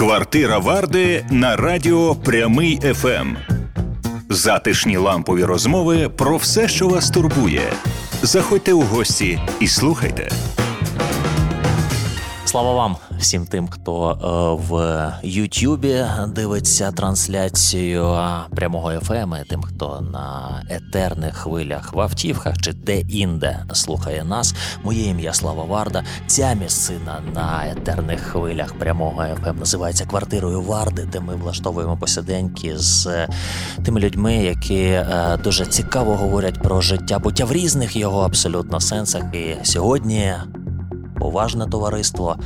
Квартира Варди на радіо Прямий ФМ. Затишні лампові розмови про все, що вас турбує. Заходьте у гості і слухайте. Слава вам всім тим, хто е, в Ютубі дивиться трансляцію прямого ефему, тим, хто на етерних хвилях в автівках чи де-інде слухає нас. Моє ім'я Слава Варда. Ця місцина на етерних хвилях прямого ефем називається квартирою Варди, де ми влаштовуємо посиденьки з тими людьми, які е, дуже цікаво говорять про життя буття в різних його абсолютно сенсах. І сьогодні поважне товариство.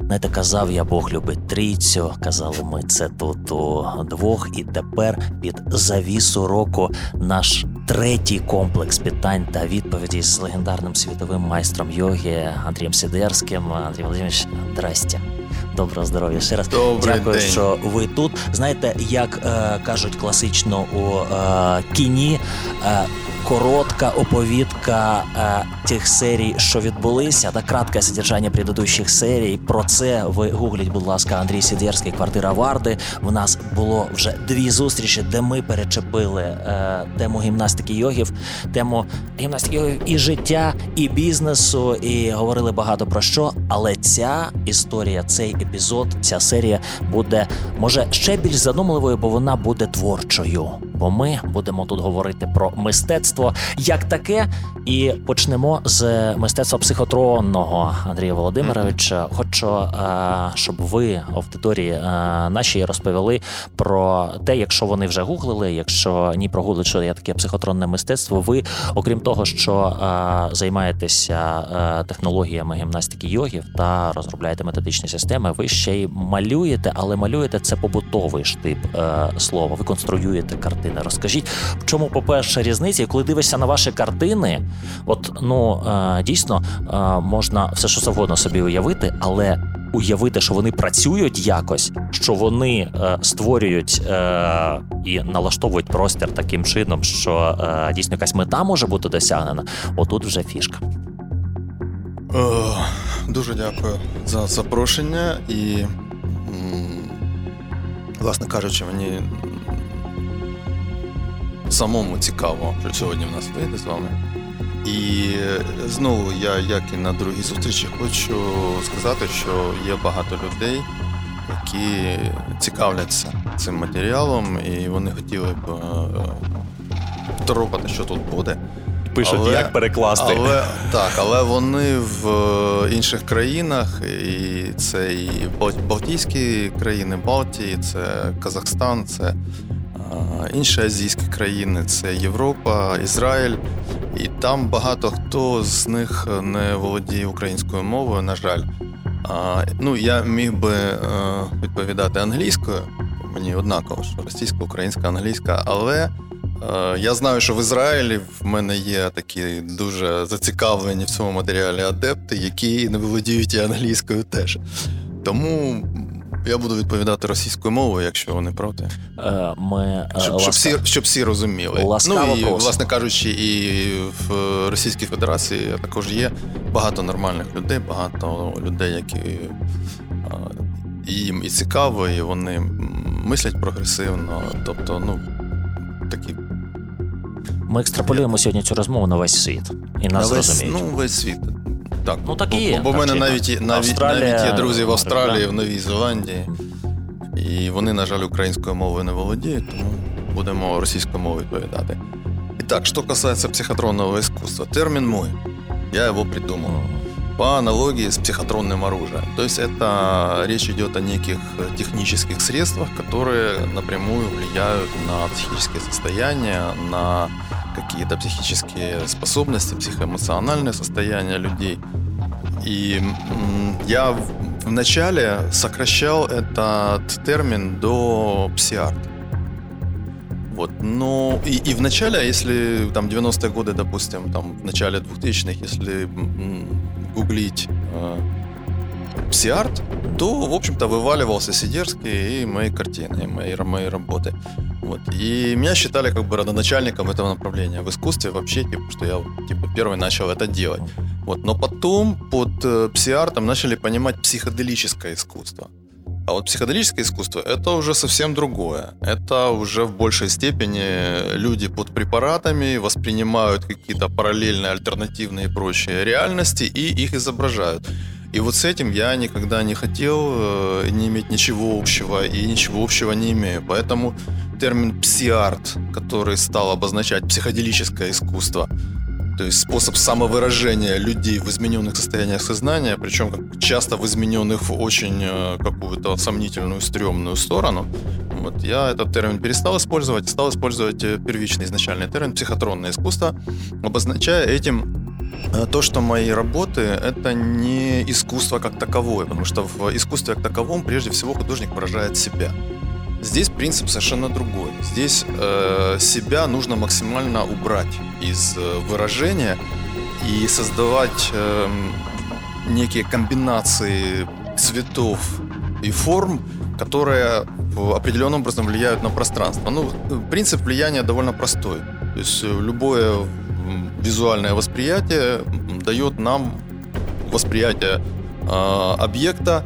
Знаєте, казав я, Бог любить трійцю. Казали ми це тут у двох, і тепер під завісу року наш третій комплекс питань та відповідей з легендарним світовим майстром йоги Андрієм Сідерським. Андрій Володимирович, здрастя. Доброго здоров'я ще раз. Добрий Дякую, день. що ви тут. Знаєте, як е, кажуть класично у е, кіні, е, коротка оповідка е, тих серій, що відбулися, та кратке содержання предыдущих серій. Про це ви гугліть, будь ласка, Андрій Сідерський, квартира Варди. У нас було вже дві зустрічі, де ми перечепили е, тему гімнастики йогів, тему гімнастики йогів і життя, і бізнесу, і говорили багато про що. Але ця історія, цей епізод, ця серія буде може ще більш задумливою, бо вона буде творчою. Бо ми будемо тут говорити про мистецтво як таке, і почнемо з мистецтва психотронного Андрія Володимировича. Хочу, е, щоб ви аудиторії е, нашій розповіли про те, якщо вони вже гуглили, якщо ні прогуглили, що є таке психотронне мистецтво. Ви, окрім того, що е, займаєтеся технологіями гімнастики йогів та розробляєте методичні системи, ви ще й малюєте, але малюєте це побутовий ж тип слова. Ви конструюєте картини. Розкажіть, в чому, по-перше, різниця, і коли дивишся на ваші картини, от ну е, дійсно е, можна все, що завгодно собі уявити, але. Уявити, що вони працюють якось, що вони е, створюють і налаштовують простір таким чином, що дійсно якась мета може бути досягнена. Отут вже фішка. Дуже дякую за запрошення і, власне кажучи, мені самому цікаво, що сьогодні в нас вийде з вами. І знову я, як і на другій зустрічі, хочу сказати, що є багато людей, які цікавляться цим матеріалом, і вони хотіли б е, торопати, що тут буде. Пишуть, Але- як перекласти. Але так, але вони в е, інших країнах, і це і Балтійські країни Балтії, це Казахстан, це е, інші азійські країни, це Європа, Ізраїль. І там багато хто з них не володіє українською мовою, на жаль. А, ну, я міг би е, відповідати англійською, мені однаково, що російська, українська, англійська, але Е, Я знаю, що в Ізраїлі в мене є такі дуже зацікавлені в цьому матеріалі адепти, які не володіють і англійською теж. Тому я буду відповідати російською мовою, якщо вони проти. Е, Ми е, Щоб, щоб, всі, щоб всі розуміли. Ласкаво ну і, просимо. власне кажучи, і в Російській Федерації також є багато нормальних людей, багато людей, які е, їм і цікаво, і вони мислять прогресивно. Тобто, ну такі Ми екстраполюємо сьогодні цю розмову на весь світ і нас на весь, зрозуміють. ну, весь світ. Так, Ну, так і бо, є, Бо в так мене чи навіть, є- інакше. навіть, Австралія, навіть є друзі в Австралії, да. в Новій Зеландії. І вони, на жаль, українською мовою не володіють, тому будемо російською мовою відповідати. І так, что касается психотронного искусства, термин мой, я его придумал по аналогии с психотронным оружием. То есть это речь идет о неких технических средствах, которые напрямую влияют на психическое состояние, на какие-то психические способности, психоэмоциональное состояние людей. и я вначале сокращал этот термин до псиарт. Вот, но и, и в начале, если там 90-е годы, допустим, там в начале 2000-х, если гуглить э, псиарт, то, в общем-то, вываливался Сидерский и мои картины, и мои, мои работы. Вот. И меня считали как бы родоначальником этого направления в искусстве вообще, типа, что я типа первый начал это делать. Вот. Но потом под э, псиартом начали понимать психоделическое искусство. А вот психоделическое искусство – это уже совсем другое. Это уже в большей степени люди под препаратами воспринимают какие-то параллельные, альтернативные и прочие реальности и их изображают. И вот с этим я никогда не хотел э, не иметь ничего общего и ничего общего не имею. Поэтому термин псиарт, который стал обозначать психоделическое искусство, то есть способ самовыражения людей в измененных состояниях сознания, причем часто в измененных в очень э, какую-то сомнительную, стрёмную сторону. Вот я этот термин перестал использовать, стал использовать э, первичный изначальный термин психотронное искусство, обозначая этим то, что мои работы — это не искусство как таковое, потому что в искусстве как таковом прежде всего художник выражает себя. Здесь принцип совершенно другой. Здесь э, себя нужно максимально убрать из э, выражения и создавать э, некие комбинации цветов и форм, которые определенным образом влияют на пространство. Ну, принцип влияния довольно простой. То есть любое визуальное восприятие дает нам восприятие э, объекта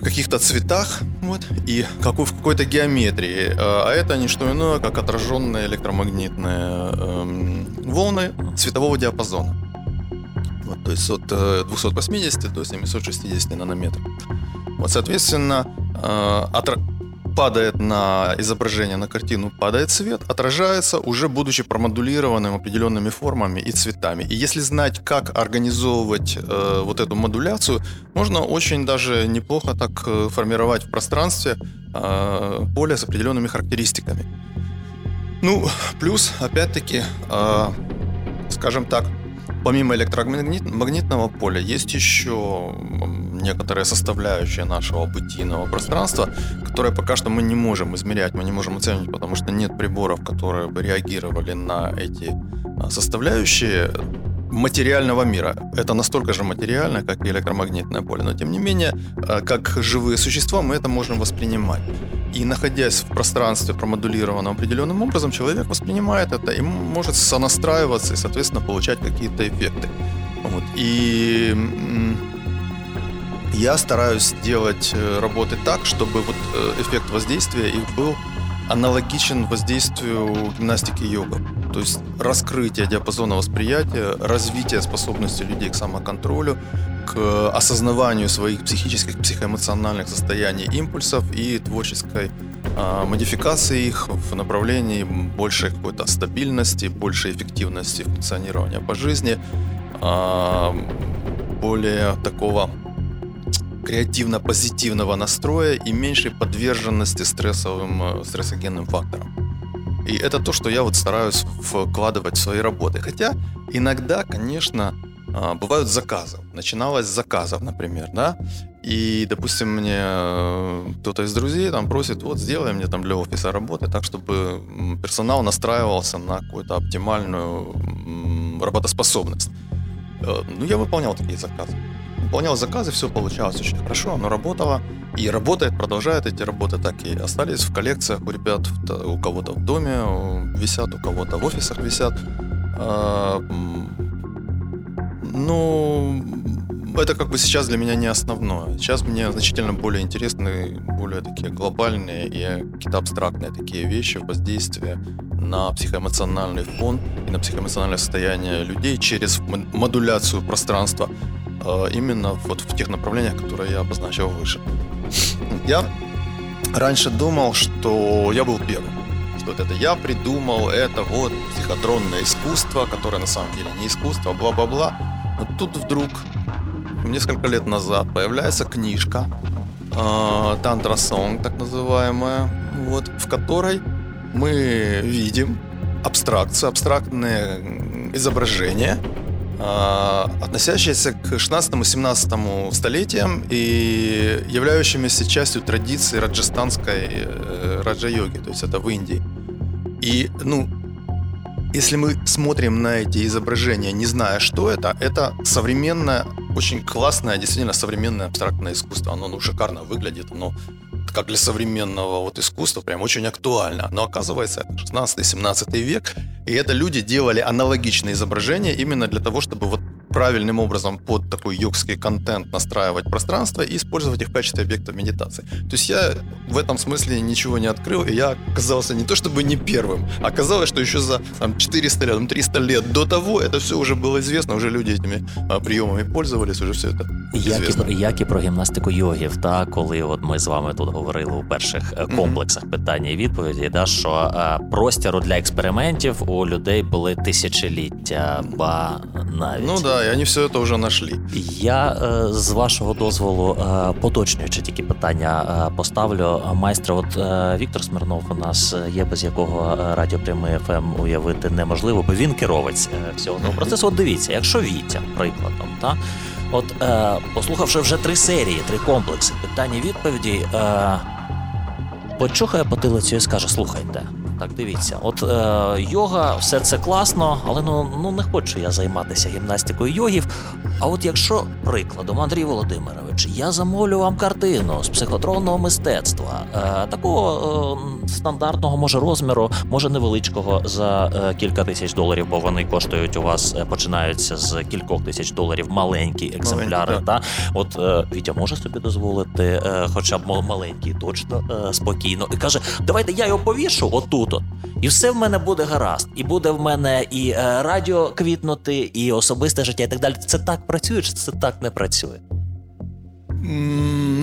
в каких-то цветах вот, и какой, в какой-то геометрии. Э, а это не что иное, как отраженные электромагнитные эм, волны цветового диапазона. Вот, то есть от 280 э, до 760 нанометров. Вот, соответственно, э, отра- падает на изображение, на картину, падает свет, отражается, уже будучи промодулированным определенными формами и цветами. И если знать, как организовывать э, вот эту модуляцию, можно очень даже неплохо так э, формировать в пространстве э, поле с определенными характеристиками. Ну, плюс, опять-таки, э, скажем так, помимо электромагнитного поля, есть еще некоторые составляющие нашего бытийного пространства, которые пока что мы не можем измерять, мы не можем оценивать, потому что нет приборов, которые бы реагировали на эти а, составляющие материального мира. Это настолько же материально, как и электромагнитное поле, но тем не менее, а, как живые существа, мы это можем воспринимать. И находясь в пространстве, промодулированном определенным образом, человек воспринимает это и может сонастраиваться и, соответственно, получать какие-то эффекты. Вот. И я стараюсь делать э, работы так, чтобы вот э, эффект воздействия их был аналогичен воздействию гимнастики йога. То есть раскрытие диапазона восприятия, развитие способности людей к самоконтролю, к осознаванию своих психических, психоэмоциональных состояний, импульсов и творческой э, модификации их в направлении большей какой-то стабильности, большей эффективности функционирования по жизни, э, более такого креативно-позитивного настроя и меньшей подверженности стрессовым, э, стрессогенным факторам. И это то, что я вот стараюсь вкладывать в свои работы. Хотя иногда, конечно, а, бывают заказы. Начиналось с заказов, например, да, и, допустим, мне э, кто-то из друзей там просит, вот, сделай мне там для офиса работы так, чтобы персонал настраивался на какую-то оптимальную работоспособность. Э, ну, я выполнял такие заказы выполнял заказы, все получалось очень хорошо, оно работало. И работает, продолжает эти работы так и остались в коллекциях у ребят, у кого-то в доме висят, у кого-то в офисах висят. А, ну, это как бы сейчас для меня не основное. Сейчас мне значительно более интересны более такие глобальные и какие-то абстрактные такие вещи, воздействия на психоэмоциональный фон и на психоэмоциональное состояние людей через модуляцию пространства именно вот в тех направлениях, которые я обозначил выше. Я раньше думал, что я был первым. Что это я придумал, это вот психотронное искусство, которое на самом деле не искусство, бла-бла-бла. Но тут вдруг, несколько лет назад, появляется книжка э, Тантра Сонг, так называемая, вот, в которой мы видим абстракцию, абстрактные изображения относящиеся к 16-17 столетиям и являющимися частью традиции раджастанской э, раджа-йоги, то есть это в Индии. И, ну, если мы смотрим на эти изображения, не зная, что это, это современное, очень классное, действительно современное абстрактное искусство. Оно ну, шикарно выглядит, оно как для современного вот искусства, прям очень актуально. Но оказывается, это 16-17 век, и это люди делали аналогичные изображения именно для того, чтобы вот правильным образом под такой йогский контент настраивать пространство и использовать их в качестве объекта медитации. То есть я в этом смысле ничего не открыл, и я оказался не то чтобы не первым, а оказалось, что еще за там, 400 лет, 300 лет до того это все уже было известно, уже люди этими а, приемами пользовались, уже все это як і, як і про гімнастику йогів, та коли от ми з вами тут говорили у перших е, комплексах mm-hmm. питання і відповіді, да, що а, простіру для експериментів у людей були тисячоліття, ба навіть. Ну да, і вони все це вже знайшли. Я е, з вашого дозволу, е, поточнюючи тільки питання, поставлю майстра. От Віктор Смирнов у нас є, без якого радіо прямий ФМ уявити неможливо, бо він керовець всього того процесу. От дивіться, якщо Вітя, прикладом, та от е, послухавши вже три серії, три комплекси питання відповіді, е, почухає потилицю і скаже: слухайте. Так, дивіться, от е, йога, все це класно, але ну ну не хочу я займатися гімнастикою йогів. А от якщо прикладом, Андрій Володимирович, я замовлю вам картину з психотронного мистецтва, е, такого е, стандартного, може розміру, може невеличкого за е, кілька тисяч доларів, бо вони коштують у вас, е, починаються з кількох тисяч доларів маленькі екземпляри. Маленький, та от е, Вітя може собі дозволити, е, хоча б маленький, точно спокійно, і каже: Давайте я його повішу отут тут. І все в мене буде гаразд. І буде в мене і е, радіо квітнути, і особисте життя, і так далі. Це так працює, чи це так не працює?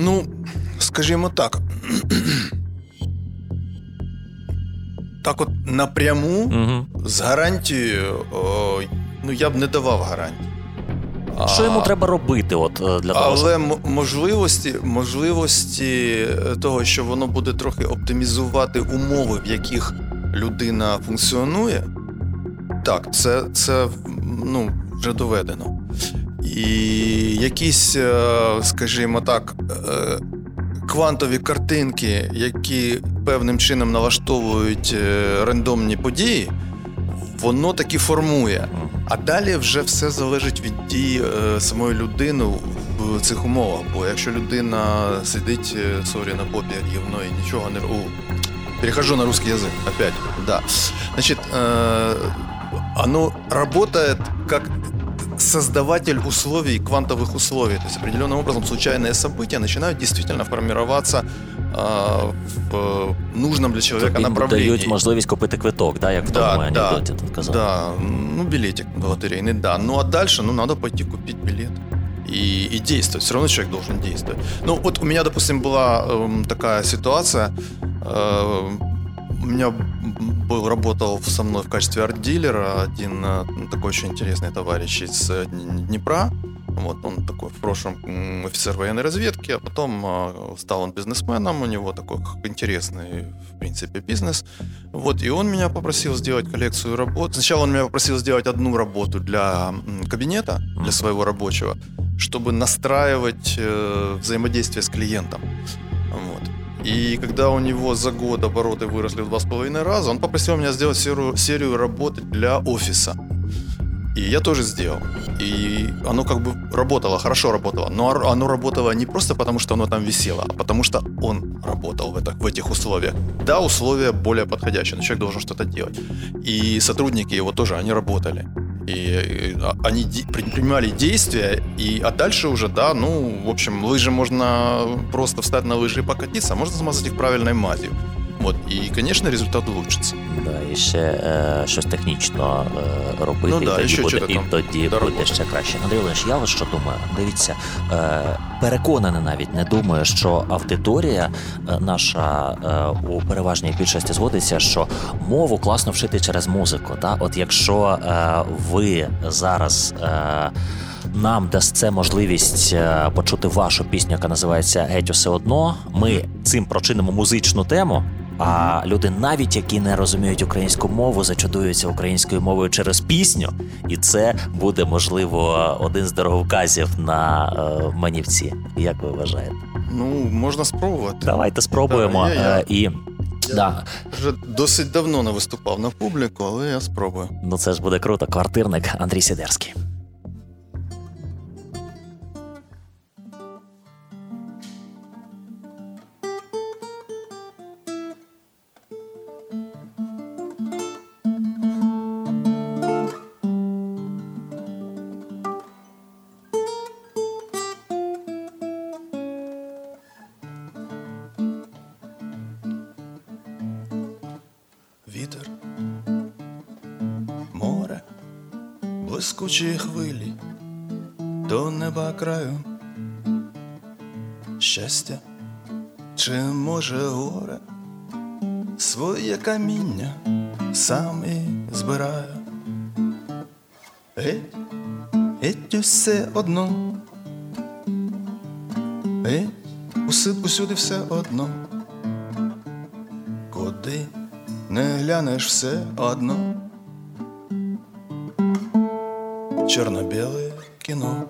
Ну, скажімо так. Так, от напряму угу. з гарантією, о, ну я б не давав гарантії. Що йому треба робити? От е, для того, але щоб... можливості, можливості е, того, що воно буде трохи оптимізувати умови, в яких людина функціонує, так, це це ну, вже доведено. І якісь, е, скажімо так, квантові картинки, які певним чином налаштовують рандомні події, воно таки формує. А далі вже все залежить від дії е, самої людини в цих умовах. Бо якщо людина сидить е, сорі на попі гівно і нічого не у перехожу на русский язык опять, да. Значит, оно работает как создаватель условий, квантовых условий. То есть определенным образом случайные события начинают действительно формироваться в нужном для человека Тобі направлении. дають можливість купити квиток, да, як в да, тому да, анекдоті ти казав. Да, ну билетик лотерейный, да. Ну а дальше, ну надо пойти купить билет. И, и действовать. Все равно человек должен действовать. Ну, вот у меня, допустим, была э, такая ситуация. Э, у меня был, работал со мной в качестве арт-дилера один э, такой очень интересный товарищ из э, Днепра. Вот он такой в прошлом офицер военной разведки, а потом а, стал он бизнесменом, у него такой интересный, в принципе, бизнес. Вот, и он меня попросил сделать коллекцию работ. Сначала он меня попросил сделать одну работу для кабинета, для своего рабочего, чтобы настраивать э, взаимодействие с клиентом. И когда у него за год обороты выросли в два с половиной раза, он попросил меня сделать серию, серию работ для офиса. И я тоже сделал. И оно как бы работало, хорошо работало. Но оно работало не просто потому, что оно там висело, а потому что он работал в, это, в этих условиях. Да, условия более подходящие, но человек должен что-то делать. И сотрудники его тоже, они работали. И а, они принимали действия, и, а дальше уже, да, ну, в общем, лыжи можно просто встать на лыжи и покатиться, а можно смазать их правильной мазью. От, І, звісно, результат улучшиться. Да, І ще е, щось технічно е, робити, ну, да, і тоді, буде, і тоді буде ще краще. Андрій Олегович, я ось що думаю. Дивіться, е, переконаний навіть не думаю, що аудиторія е, наша е, у переважній більшості згодиться, що мову класно вчити через музику. Та? От якщо е, ви зараз. Нам дасть це можливість почути вашу пісню, яка називається Геть усе одно. Ми цим прочинимо музичну тему. А люди, навіть які не розуміють українську мову, зачудуються українською мовою через пісню, і це буде можливо один з дороговказів на е, манівці. Як ви вважаєте? Ну можна спробувати. Давайте спробуємо. Да, я, я... І я да. вже досить давно не виступав на публіку, але я спробую. Ну це ж буде круто. Квартирник Андрій Сідерський. Блискучі хвилі до неба краю. Щастя, чи може горе своє каміння сам і збираю. Геть, геть усе одно, геть усюди, усюди все одно, куди не глянеш все одно. Чорно-біле кіно.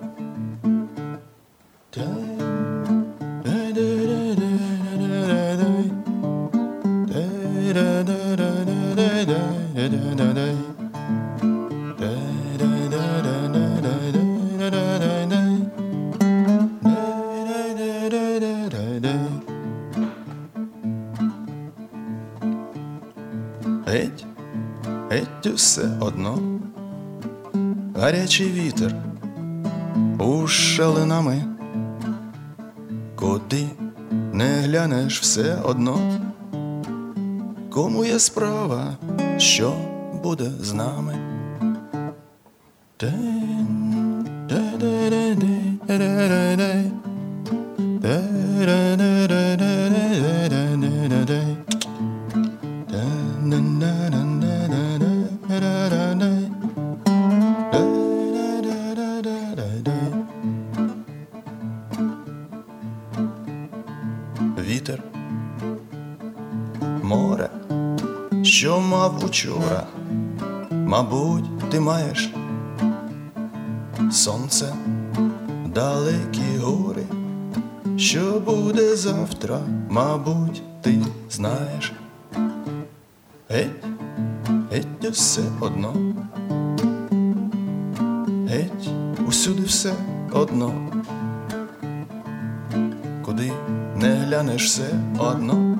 Гарячий вітер у шалинами, куди не глянеш все одно, кому є справа, що буде з нами. Сонце, далекі гори, що буде завтра, мабуть, ти знаєш. Геть, геть все одно, геть, усюди все одно. Куди не глянеш все одно.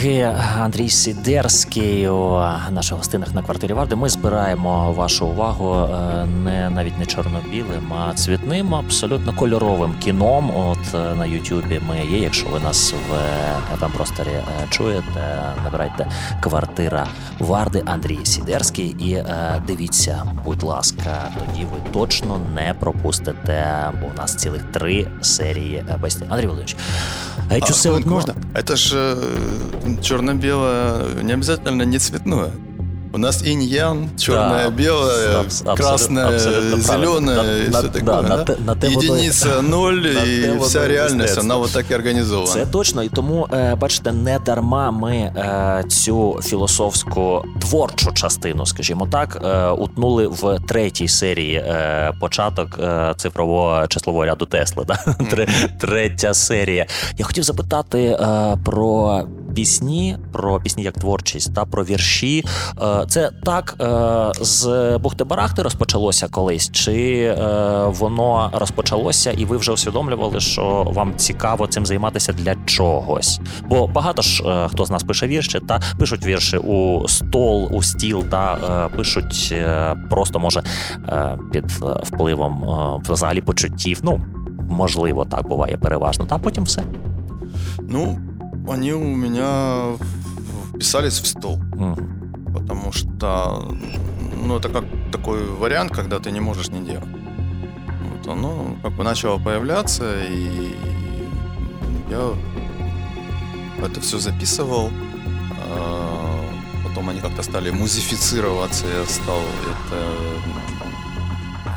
Maria Андрій Сідерський у наших гостинах на квартирі Варди. Ми збираємо вашу увагу е, не навіть не чорно-білим, а цвітним, абсолютно кольоровим кіном. От е, на Ютубі ми є. Якщо ви нас в fm просторі е, чуєте, набирайте квартира Варди Андрій Сідерський і дивіться, будь ласка, тоді ви точно не пропустите. Бо У нас цілих три серії бесіди. Андрій Володимирович, А, усе одно. можно? Это черно-белое, не обязательно не цветное. У нас инь-ян, черное, белое, абс- абсолютно- красное, абсолютно правильно. и На- все на- такое. да, да? на те воно- Единица ноль, на воно вся і реальность, мистецтво. она вот так и организована. Це точно, і тому, е, бачите, не дарма ми е, цю філософську творчу частину, скажімо так, е, утнули в третій серії початок цифрового числового ряду Тесли. Да? Тре- Третя серія. Я хотів запитати про пісні, про пісні як творчість та про вірші. Е, Це так е, з Бухти-Барахти розпочалося колись, чи е, воно розпочалося, і ви вже усвідомлювали, що вам цікаво цим займатися для чогось? Бо багато ж е, хто з нас пише вірші, та пишуть вірші у стол, у стіл, та е, пишуть е, просто може е, під впливом е, взагалі почуттів. Ну можливо, так буває переважно. Та потім все. Ну, они у меня вписались в стол. Мгм. Потому что, ну, это как такой вариант, когда ты не можешь не делать. Вот. Ну, как бы начало появляться, и я это все записывал. А, потом они как-то стали музифицироваться, я стал это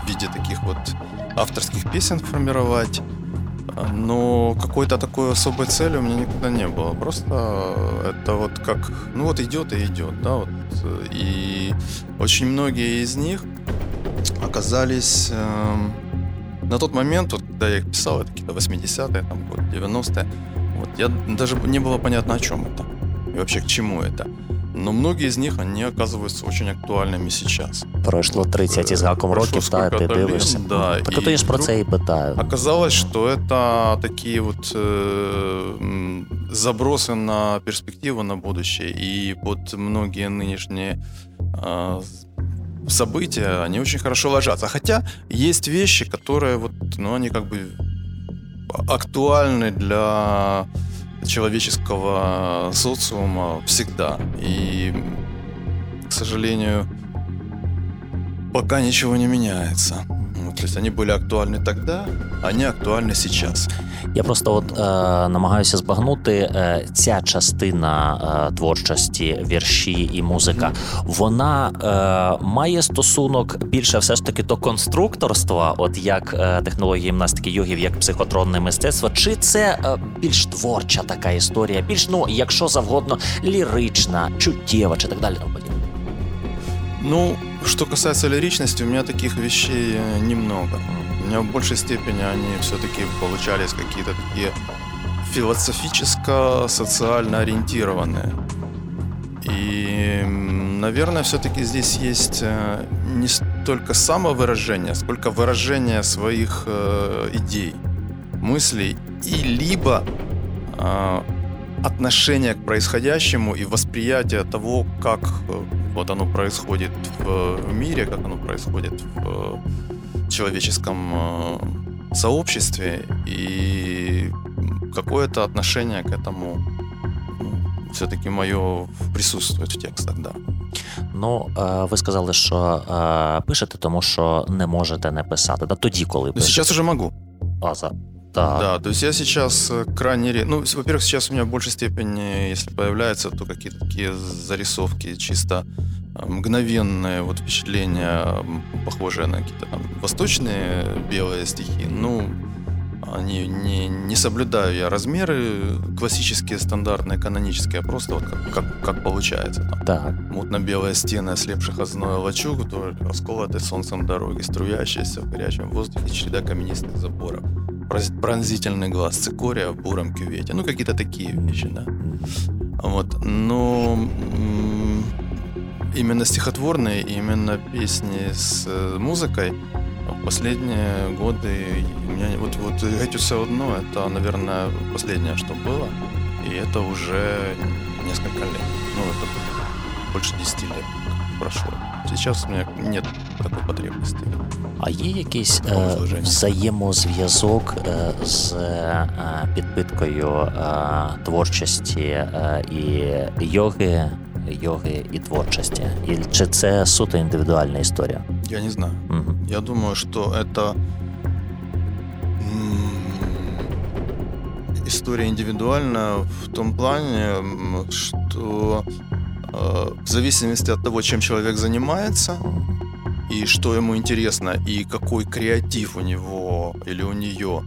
в виде таких вот авторских песен формировать. Но какой-то такой особой цели у меня никогда не было. Просто это вот как, ну вот идет и идет, да, вот. И очень многие из них оказались э, на тот момент, вот, когда я их писал, это какие-то 80-е, там, вот, 90-е, вот, я даже не было понятно, о чем это и вообще к чему это Но многие из них, они оказываются очень актуальными сейчас. Пройшло 30 із гаком років, та ти дивишся. Да, так от я ж про це і питаю. Оказалось, что это такие вот э, забросы на перспективу на будущее. И вот многие нынешние э, события, они очень хорошо ложатся. Хотя есть вещи, которые вот, ну, они как бы актуальны для человеческого социума всегда. И, к сожалению, пока ничего не меняется. То есть они были актуальны тогда, они актуальны сейчас. Я просто от е, намагаюся збагнути е, ця частина е, творчості, вірші і музика. Вона е, має стосунок більше все ж таки до конструкторства, от як е, технології гімнастики йогів, як психотронне мистецтво, чи це е, більш творча така історія, більш ну, якщо завгодно, лірична, чуттєва чи так далі. Ну, что касается лиричности, у меня таких вещей э, немного. У меня в большей степени они все-таки получались какие-то такие философическо-социально ориентированные. И, наверное, все-таки здесь есть э, не столько самовыражение, сколько выражение своих э, идей, мыслей и либо отношение к происходящему и восприятие того, как вот оно происходит в мире, как оно происходит в человеческом э, сообществе и какое-то отношение к этому ну, все-таки мое присутствует в текстах, да. Ну, е, ви сказали, що е, пишете, тому що не можете не писати. Да тоді, коли пишете. Ну, сейчас уже могу. А, за... Да. да, то есть я сейчас э, крайне... Ну, во-первых, сейчас у меня в большей степени, если появляются, то какие-то такие зарисовки чисто мгновенное вот впечатление, похожее на какие-то там восточные белые стихи, ну, они не, не соблюдаю я размеры классические, стандартные, канонические, а просто вот как, как, как получается. Там. Так. Мутно-белые стены ослепших от зноя лачуг, расколотые солнцем дороги, струящиеся в горячем воздухе череда каменистых заборов, пронзительный глаз цикория в буром кювете. Ну, какие-то такие вещи, да. Вот. Но именно стихотворные, именно песни с э, музыкой в последние годы у меня вот вот эти все одно это, наверное, последнее, что было, и это уже несколько лет. Ну, это больше 10 лет прошло. Сейчас у меня нет такой потребности. А є якийсь е, взаємозв'язок е, з е, підпиткою е, творчості е, і йоги йоги і творчості? І чи це суто індивідуальна історія? Я не знаю. Угу. Я думаю, что это история индивидуальна в том плане, что э, в зависимости от того, чем человек занимается, и что ему интересно, и какой креатив у него или у нее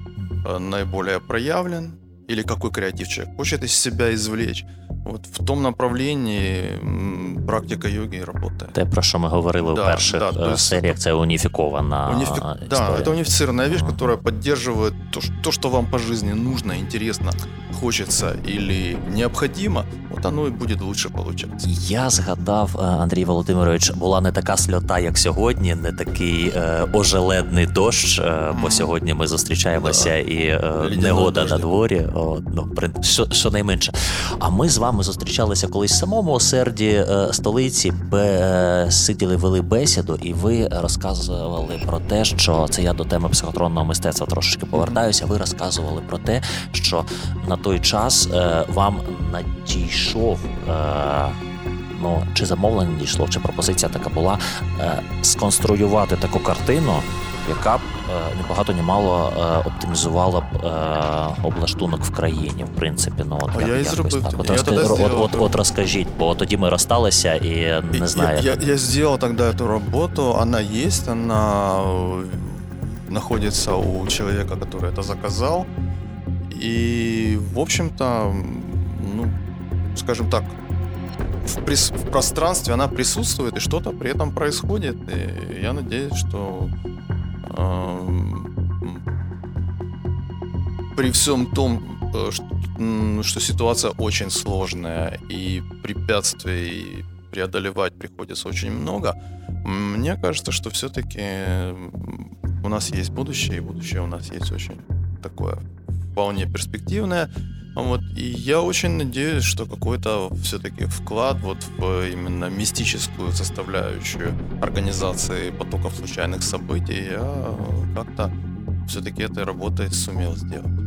э, наиболее проявлен, или какой креатив человек хочет из себя извлечь, От в тому направленні практика йоги працює. Те, про що ми говорили да, в перших да, э, серіях, це уніфікована унифи... история. Да, это унифицированная вещь, которая поддерживает то, то, что вам по жизни нужно, интересно, хочется или необходимо, от оно і буде лучше получатися. Я згадав, э, Андрій Володимирович, була не така сльота, як сьогодні, не такий е, ожеледний дощ, е, бо сьогодні ми зустрічаємося да. і е, негода на дворі. О, ну, що, що найменше. А ми з вами вами зустрічалися колись в самому осерді е, столиці, бе, сиділи, вели бесіду, і ви розказували про те, що це я до теми психотронного мистецтва трошечки повертаюся. Ви розказували про те, що на той час е, вам надійшов Е, ну, чи замовлення дійшло, чи пропозиція така була сконструювати таку картину яка б не багато ні мало оптимізувала б облаштунок в країні, в принципі. Ну от як, я якось зробив. так. От, розкажи, от, от, от, от розкажіть, бо тоді ми розсталися і не знаю. Я, я, я сделал тогда эту работу, она есть, она находится у человека, который это заказал. И, в общем-то, ну, скажем так, в, прис- в пространстве она присутствует, и что-то при этом происходит. И я надеюсь, что э, при всем том, что, что ситуация очень сложная и препятствий преодолевать приходится очень много, мне кажется, что все-таки у нас есть будущее, и будущее у нас есть очень такое вполне перспективное. Вот, и я очень надеюсь, что какой-то все-таки вклад вот в именно мистическую составляющую организации потоков случайных событий я как-то все-таки этой работой сумел сделать.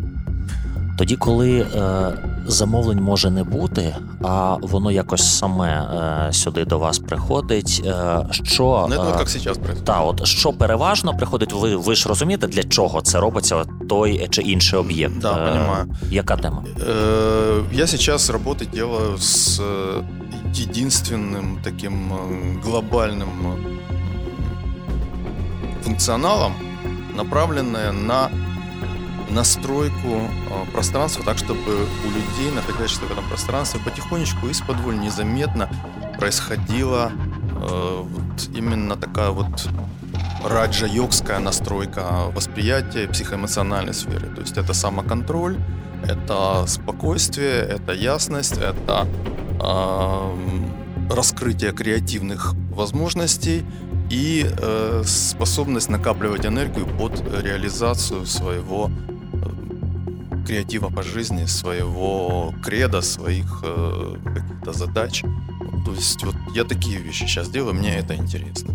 Тоді, коли е, замовлень може не бути, а воно якось саме е, сюди до вас приходить. Е, що ну, це, як зараз та, от що переважно приходить, ви ви ж розумієте, для чого це робиться той чи інший об'єкт? Да, е, понимаю. Яка тема? Е, я зараз роботи делаю з единственным таким глобальным функционалом, направленное на настройку пространства так, чтобы у людей, находящихся в этом пространстве, потихонечку из-под незаметно происходила э, вот именно такая вот раджа-йогская настройка восприятия психоэмоциональной сферы. То есть это самоконтроль, это спокойствие, это ясность, это э, раскрытие креативных возможностей и э, способность накапливать энергию под реализацию своего креатива по жизни, своего креда, своих э, каких-то задач. То есть вот я такие вещи сейчас делаю, мне это интересно.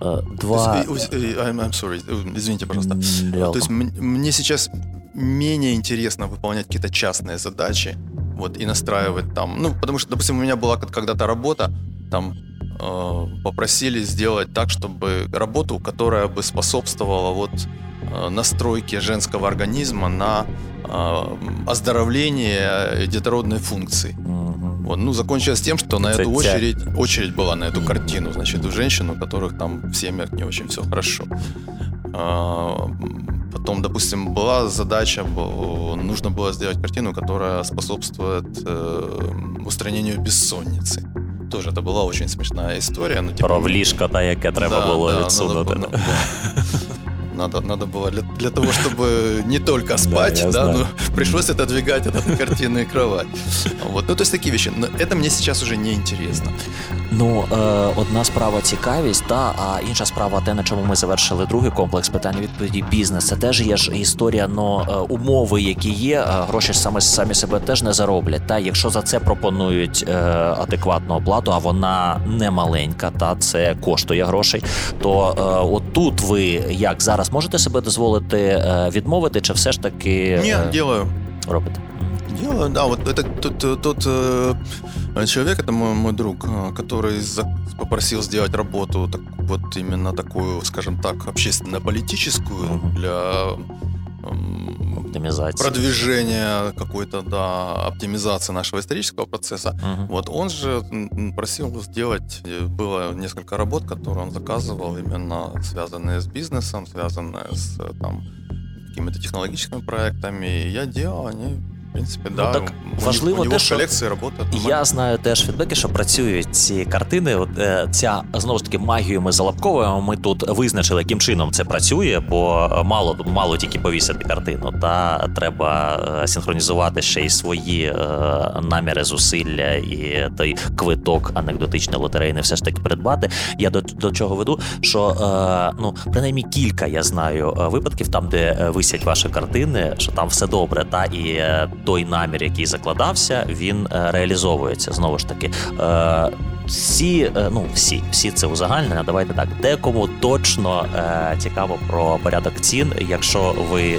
Э, два... Э, э, I'm, I'm sorry, извините, пожалуйста. Mm, То есть мне сейчас менее интересно выполнять какие-то частные задачи, вот, и настраивать там, ну, потому что, допустим, у меня была когда-то работа, там, э, попросили сделать так, чтобы работу, которая бы способствовала вот настройке женского организма на оздоровление детородной функции. Вот, ну, закончилось тем, что на эту очередь, очередь была на эту картину, значит, у женщин, у которых там в семьях не очень все хорошо. Потом, допустим, была задача, нужно было сделать картину, которая способствует э, устранению бессонницы. Тоже это была очень смешная история. Но, типа, Про вліжко, та яке треба да, було да, відсунути. Надо, да. надо, надо было для, для того, чтобы не только спать, да, да но пришлось отодвигать эту картинную кровать. Вот. Ну, то есть такие вещи. Но это мне сейчас уже не интересно. Ну, е, одна справа цікавість, та а інша справа те, на чому ми завершили другий комплекс питання відповіді бізнес. Це теж є ж історія, но е, умови, які є, е, гроші саме самі себе теж не зароблять. Та якщо за це пропонують е, адекватну оплату, а вона не маленька, та це коштує грошей. То е, от тут ви як зараз можете себе дозволити е, відмовити, чи все ж таки Ні, е, ділаю. робите? Делаю, да, вот это тот, тот э, человек, это мой, мой друг, который за, попросил сделать работу, так, вот именно такую, скажем так, общественно-политическую для оптимизации. продвижения какой-то, да, оптимизации нашего исторического процесса. Угу. Вот он же просил сделать, э, было несколько работ, которые он заказывал, именно связанные с бизнесом, связанные с там какими-то технологическими проектами. И я делал, они принципі, ну, да. так важливо у те, що колекції роботи. Я знаю теж фідбеки, що працюють ці картини. От е, ця знову ж таки магію ми залапковуємо. Ми тут визначили, яким чином це працює, бо мало мало тільки повісити картину. Та треба е, синхронізувати ще й свої е, наміри, зусилля і той квиток анекдотичний лотерейний все ж таки придбати. Я до до чого веду, що ну принаймні кілька я знаю випадків, там де висять ваші картини, що там все добре, та і той намір, який закладався, він е, реалізовується знову ж таки. Е, всі, е, ну всі, всі це узагальнення. Давайте так. Декому точно е, цікаво про порядок цін. Якщо ви е,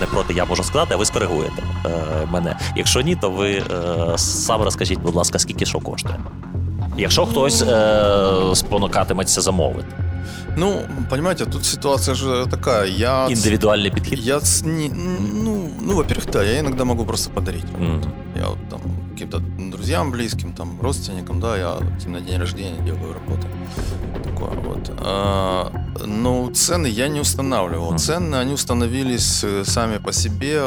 не проти, я можу сказати, а ви скоригуєте е, мене. Якщо ні, то ви сам розкажіть, будь ласка, скільки що коштує. Якщо хтось спонукатиметься замовити. Ну, понимаете, тут ситуация же такая. Я Индивидуальный подход. Я не, ну, ну, во-первых, да, я иногда могу просто подарить. Мгм. Я вот там каким-то друзьям близким, там, родственникам, да, я им на день рождения делаю работы. Такое вот. А, но цены я не устанавливал. Цены, они установились э, сами по себе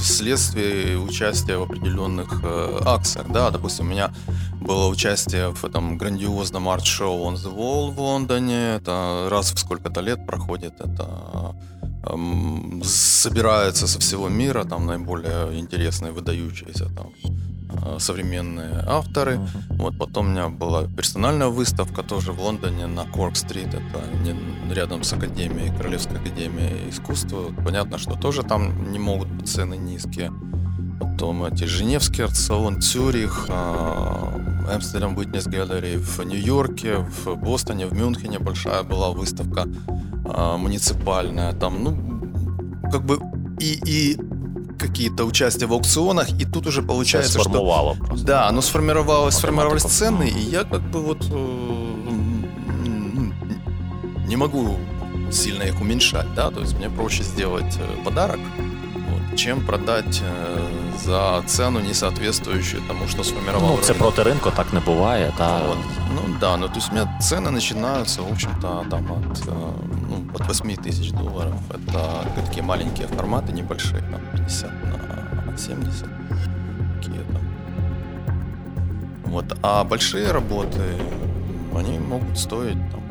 вследствие участия в определенных э, акциях, да, допустим, у меня было участие в этом грандиозном арт-шоу On the Wall в Лондоне, это раз в сколько-то лет проходит, это эм, собираются со всего мира, там наиболее интересные, выдающиеся там современные авторы. Вот потом у меня была персональная выставка тоже в Лондоне на Корк-стрит, это не- рядом с Академией, Королевской Академией искусства. Понятно, что тоже там не могут быть цены низкие. Потом эти Женевский арт-салон, Цюрих, Амстердам Witness Gallery в Нью-Йорке, в Бостоне, в Мюнхене большая была выставка а, муниципальная. Там, ну, как бы и, и какие-то участия в аукционах, и тут уже получается, что просто. да, оно сформировалось, сформировались цены, и я как бы вот э, м, не могу сильно их уменьшать, да, то есть мне проще сделать э, подарок, вот, чем продать э, за цену, не соответствующую тому, что сформировал Ну, це рынок. проти ринку так не буває. Та... Вот. Ну да, ну то есть у меня цены начинаются, в общем-то, там от, ну, от 8 тысяч долларов. Это такие маленькие форматы, небольшие, там 50 на 70. Такие там. Вот. А большие работы, они могут стоить там,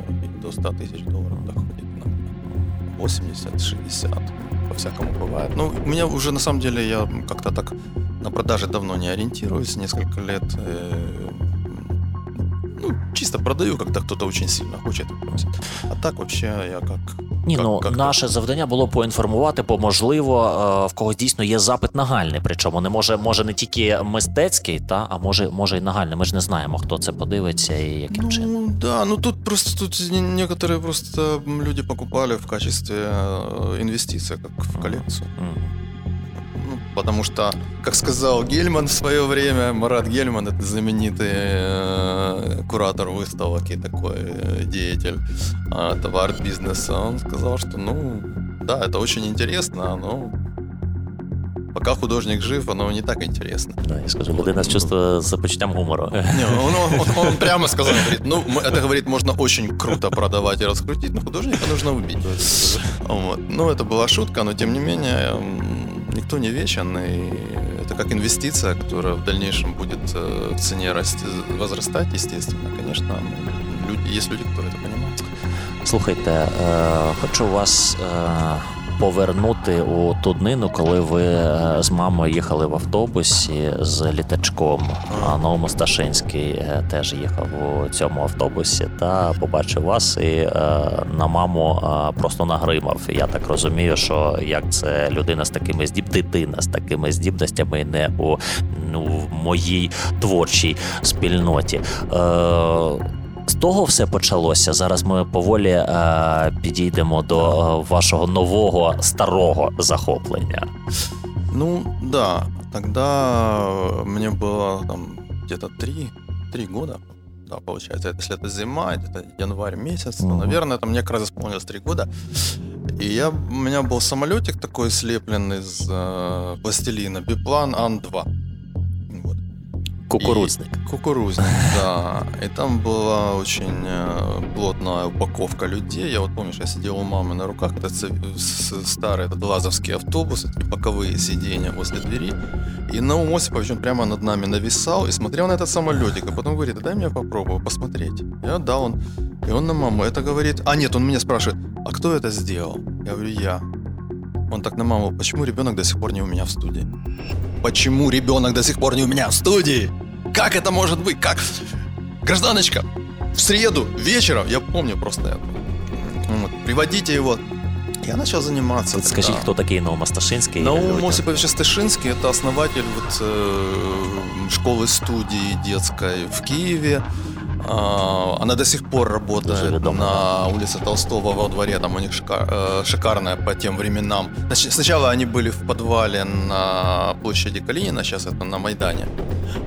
до 100 тысяч долларов доходит на 80-60. По-всякому бывает. Ну, у меня уже на самом деле я как-то так на продаже давно не ориентируюсь, несколько лет. э, ну, чисто продаю, когда кто-то очень сильно хочет. А так вообще я как... Ні, как- ну как-то- наше завдання було поінформувати, бо можливо, е, в когось дійсно є запит нагальний. Причому не може, може не тільки мистецький, та а може, може і нагальний. Ми ж не знаємо, хто це подивиться і яким чином. Ну, да, ну тут просто тут не- некоторые просто люди покупали в качестве э, инвестиции, как в коллекцию. Мгм. Ну, потому что, как сказал Гельман в свое время, Марат Гельман, это знаменитый э, куратор выставок и такой э, деятель э, этого арт-бизнеса, он сказал, что, ну, да, это очень интересно, но пока художник жив, оно не так интересно. Да, я скажу, людина з чувство з почуттям гумору. Не, он, он- он прямо сказал, говорит, ну, это, говорит, можно очень круто продавать и раскрутить, но художника нужно убить. Вот. Ну, это была шутка, но тем не менее, никто не вечен, и это как инвестиция, которая в дальнейшем будет э, в цене расти, возрастать, естественно. Конечно, люди, есть люди, которые это понимают. Слухайте, е, хочу вас е, повернути у ту днину, коли ви е, з мамою їхали в автобусі з літачком. А Новому Сташинський е, теж їхав у цьому автобусі та побачив вас і е, на маму просто нагримав. Я так розумію, що як це людина з такими здіб, дитина з такими здібностями не у ну, в моїй творчій спільноті. Е, з того все почалося. Зараз ми поволі е, підійдемо до е, вашого нового старого захоплення. Ну, да, тогда мне было там где-то три, три года, да, получается, это, если это зима, это январь месяц, то, Мгм. наверное, это мне как раз исполнилось три года. И я, у меня был самолетик такой слепленный из э, пластилина, биплан Ан-2. Вот. Кукурудзник. И- Кукурузник, да. И там была очень э, плотная упаковка людей. Я вот помнишь, я сидел у мамы на руках, это старый этот лазовский автобус, эти боковые сиденья возле двери. И Наум Осипович, он прямо над нами нависал и смотрел на этот самолетик, а потом говорит, дай мне попробую посмотреть. Я дал он. И он на маму это говорит. А нет, он меня спрашивает, а кто это сделал? Я говорю, я. Он так на маму, почему ребенок до сих пор не у меня в студии? Почему ребенок до сих пор не у меня в студии? Как это может быть? Как? Гражданочка, в среду вечером, я помню просто это. Вот, приводите его. Я начал заниматься. От тогда. скажіть, хто такий Наум Сташинський? Наум? Осипович Сташинский – это основатель вот, э, школы-студии детской в Киеве. А, она до сих пор работает на улице Толстого во дворе. Там у них шикар, э, шикарная по тем временам. Сначала они были в подвале на площади Калинина, сейчас это на Майдане.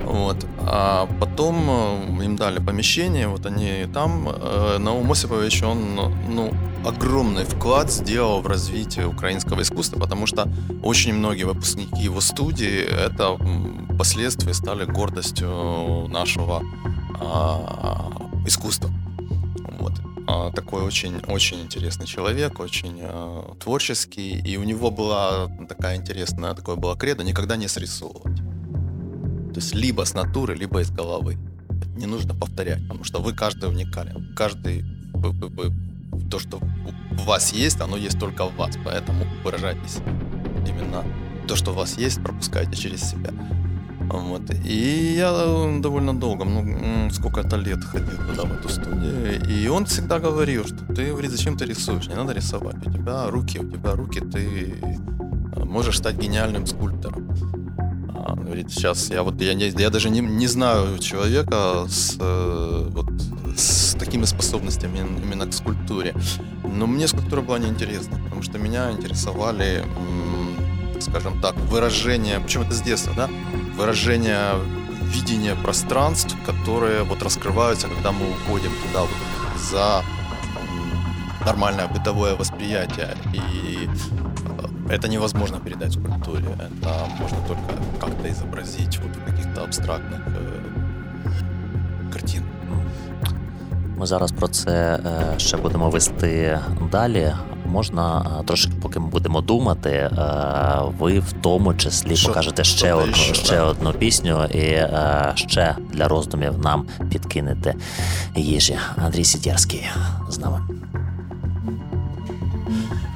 Вот. А потом э, им дали помещение, вот они там. Э, Наум Осипович, он ну, огромный вклад сделал в развитие украинского искусства, потому что очень многие выпускники его студии это впоследствии стали гордостью нашего а, искусства. Вот. А, такой очень, очень интересный человек, очень а, творческий, и у него была такая интересная, такое было кредо, никогда не срисовывать. То есть либо с натуры, либо из головы. Не нужно повторять, потому что вы каждый уникален. Каждый вы, вы, вы, то, что у вас есть, оно есть только в вас, поэтому выражайтесь именно то, что у вас есть, пропускайте через себя. Вот. И я э, довольно долго, ну, сколько-то лет ходил туда, в эту студию. И он всегда говорил, что ты, говорит, зачем ты рисуешь? Не надо рисовать. У тебя руки, у тебя руки, ты э, можешь стать гениальным скульптором. А, говорит, сейчас я вот я, не, я даже не, не знаю человека с, э, вот, с такими способностями именно к скульптуре. Но мне скульптура была неинтересна, потому что меня интересовали, скажем так, выражения, причем это с детства, да, выражения видения пространств, которые вот раскрываются, когда мы уходим туда вот за нормальное бытовое восприятие. И э, это невозможно передать в скульптуре. Это можно только как-то изобразить вот в каких-то абстрактных э, картин. Ми зараз про це ще будемо вести далі, можна трошки, поки ми будемо думати, ви в тому числі що, покажете ще одну ще, ще одну пісню і ще для роздумів нам підкинете їжі. Андрій Сидерский з нами.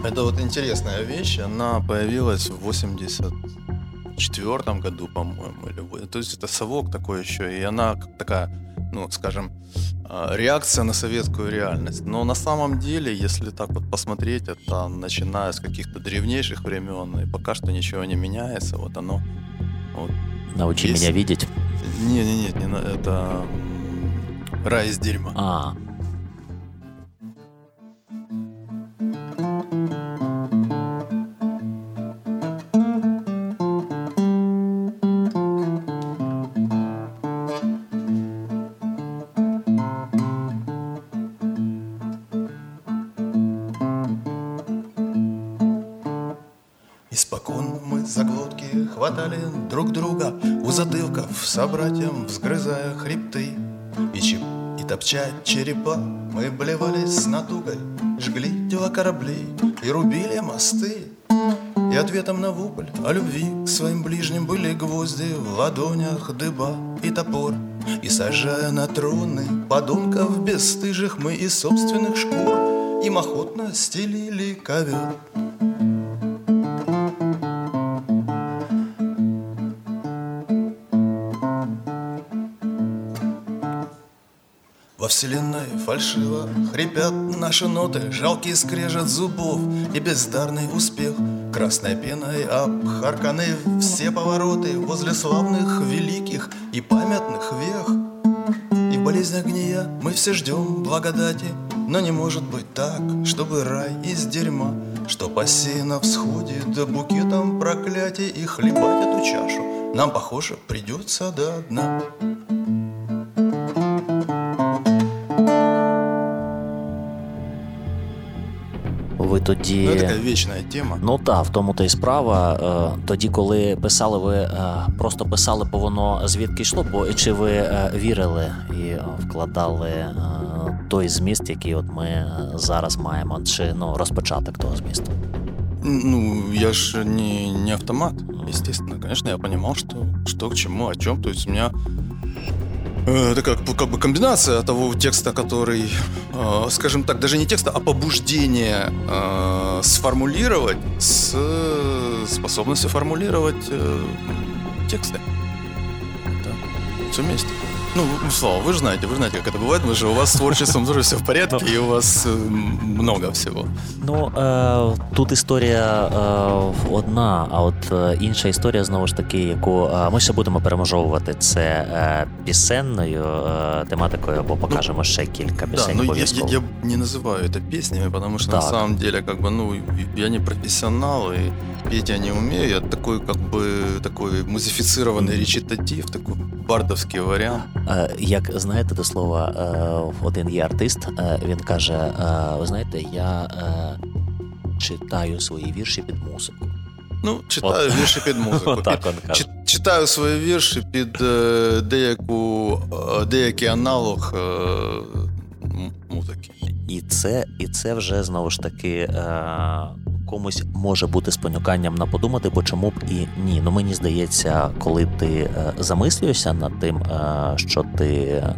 Это вот интересная вещь, она появилась в 84 году, по-моему, или то есть это совок такой еще, и она такая, ну, скажем, а, реакция на советскую реальность. Но на самом деле, если так вот посмотреть, это начиная с каких-то древнейших времен, и пока что ничего не меняется, вот оно... Вот, Научи есть... меня видеть. Не, не, не, это рай из дерьма. А, друг друга у затылков собратьям, взгрызая хребты. И, чеп, и топча черепа мы блевались с натугой, жгли дела кораблей и рубили мосты. И ответом на вопль о любви к своим ближним были гвозди в ладонях, дыба и топор. И сажая на троны подонков бесстыжих мы из собственных шкур им охотно стелили ковер. Вселенной фальшиво Хрипят наши ноты, жалкий скрежет зубов И бездарный успех. Красной пеной обхарканы все повороты Возле славных, великих и памятных вех. И в болезнях гния мы все ждем благодати Но не может быть так, чтобы рай из дерьма Что посеяно в всходе, да букетом проклятий И хлебать эту чашу нам, похоже, придется до дна. Тоді Ну, така вічна тема. Ну так, в тому то й справа. Е, тоді, коли писали, ви е, просто писали, бо воно звідки йшло, бо чи ви е, вірили і вкладали той зміст, який от ми зараз маємо, чи ну розпочаток того змісту? Ну, я ж не, не автомат, естественно. Конечно, я понимал, что, что к чему, о чем. То есть у меня это как, как бы комбинация того текста, который, э, скажем так, даже не текста, а побуждение э, сформулировать с способностью формулировать тексты. Это все вместе. Ну, Слава, вы же знаете, вы знаете, как это бывает. Мы же у вас с творчеством тоже все в порядке, ну. и у вас э, много всего. Ну е, тут історія е, одна, а от е, інша історія знову ж таки, яку е, ми ще будемо переможовувати це е, пісенною е, тематикою, або покажемо ну, ще кілька пісень. Да, ну, я, я, я не називаю це піснями, тому що так. на самом деле, как бы, ну, я не професіонал, і петь я не умею. Я такой, как бы, такой музифицированный речитатив, такой бардовський варіант. Е, як знаєте до слова, е, один є артист, е, він каже: ви знаєте, я читаю свої вірші під музику. Ну, читаю От. вірші під музику. так він каже. Читаю свої вірші під деяку, деякий аналог музики. І це і це вже знову ж таки комусь може бути спонуканням на подумати, бо чому б і ні. Ну мені здається, коли ти е, замислюєшся над тим, е, що ти е,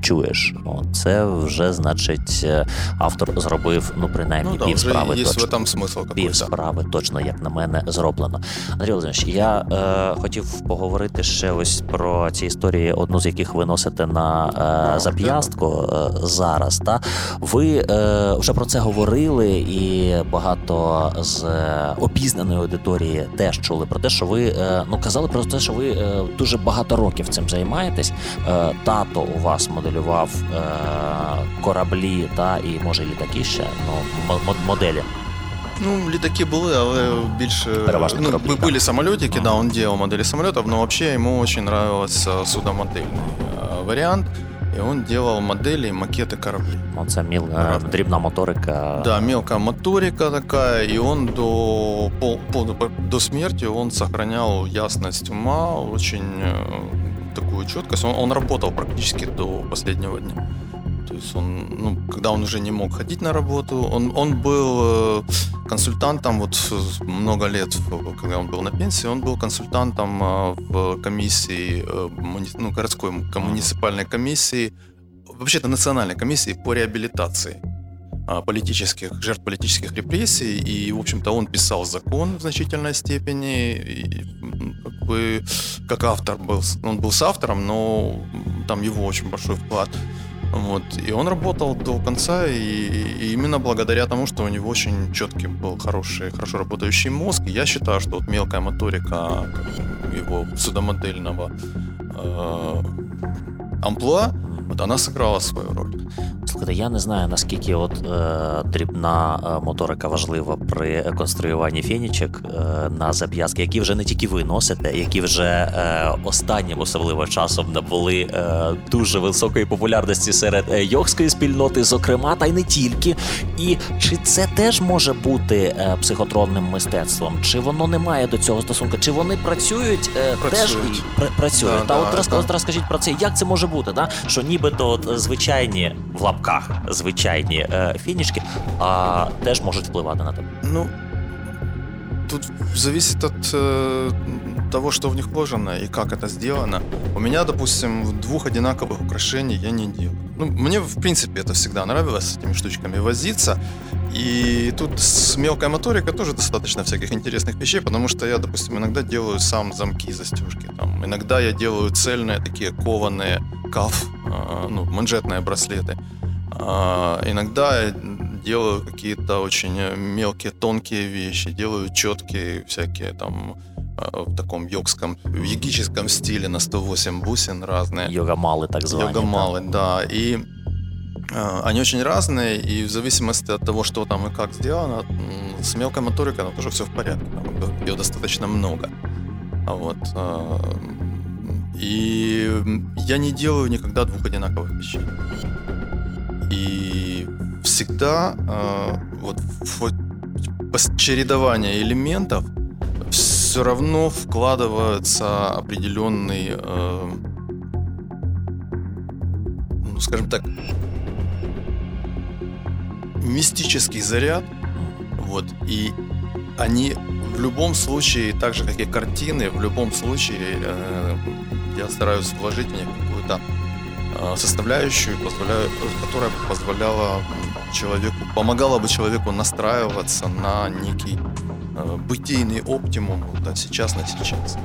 чуєш, це вже значить автор зробив ну принаймні ну, пів справи. Є точно, там смисл пів справи, точно як на мене зроблено. Андрій Володимирович, я е, хотів поговорити ще ось про ці історії, одну з яких ви носите на е, зап'ястку е, зараз. Та ви вже про це говорили і багато з е, обізнаної аудиторії теж чули про те, що ви е, ну казали про те, що ви е, дуже багато років цим займаєтесь. Тато у вас моделював кораблі, та і може літаки ще ну моделі. Ну, літаки були, але більше Переважно ну, кораблі, были так. самолетики, да, он делал модели самолетов, но вообще ему очень нравился судомодельный вариант. И он делал модели, макеты кораблей. Он це міл, дрібна моторика. Да, мелкая моторика такая, и он до, по, по, до смерти он сохранял ясность ума, очень э, такую четкость. Он, он работал практически до последнего дня. Есть он, ну, когда он уже не мог ходить на работу, он, он был э, консультантом вот много лет, когда он был на пенсии, он был консультантом э, в комиссии, э, ну, городской муниципальной комиссии, вообще-то национальной комиссии по реабилитации политических, жертв политических репрессий, и, в общем-то, он писал закон в значительной степени, и, как бы, как автор был, он был с автором, но там его очень большой вклад вот. И он работал до конца, и, и именно благодаря тому, что у него очень четкий был хороший, хорошо работающий мозг. Я считаю, что вот мелкая моторика его судомодельного э, амплуа, вот она сыграла свою роль. Слухайте, я не знаю наскільки от е, дрібна е, моторика важлива при конструюванні фенічок е, на зап'язки, які вже не тільки ви носите, які вже е, останнім особливо часом набули е, дуже високої популярності серед е, йогської спільноти, зокрема, та й не тільки. І чи це теж може бути психотронним мистецтвом? Чи воно не має до цього стосунку? Чи вони працюють, працюють. теж і пр- працюють? Да, та да, от да. розкажіть про це, як це може бути? Да? Що нібито от звичайні в лапках звичайні е, фінішки, а теж можуть впливати на тебе. Ну тут зависит от э, того, что в них вложено и как это сделано. У меня, допустим, двух одинаковых украшений я не делаю. Ну, мне, в принципе, это всегда нравилось с этими штучками возиться. И тут с мелкой моторикой тоже достаточно всяких интересных вещей, потому что я, допустим, иногда делаю сам замки и застежки. Там, иногда я делаю цельные такие кованые каф, э, ну, манжетные браслеты. А, иногда я делаю какие-то очень мелкие, тонкие вещи, делаю четкие всякие там а, в таком йогском, в йогическом стиле на 108 бусин разные. Йогамалы так званые. Йогамалы, да. да. И э, они очень разные, и в зависимости от того, что там и как сделано, с мелкой моторикой там тоже все в порядке. Там ее достаточно много. А вот. Э, и я не делаю никогда двух одинаковых вещей. И всегда э, вот чередование элементов все равно вкладывается определенный, э, ну, скажем так, мистический заряд. Вот, и они в любом случае, так же как и картины, в любом случае э, я стараюсь вложить в них составляющую, которая позволяла человеку, помогала бы человеку настраиваться на некий э, бытийный оптимум да, сейчас на сейчас.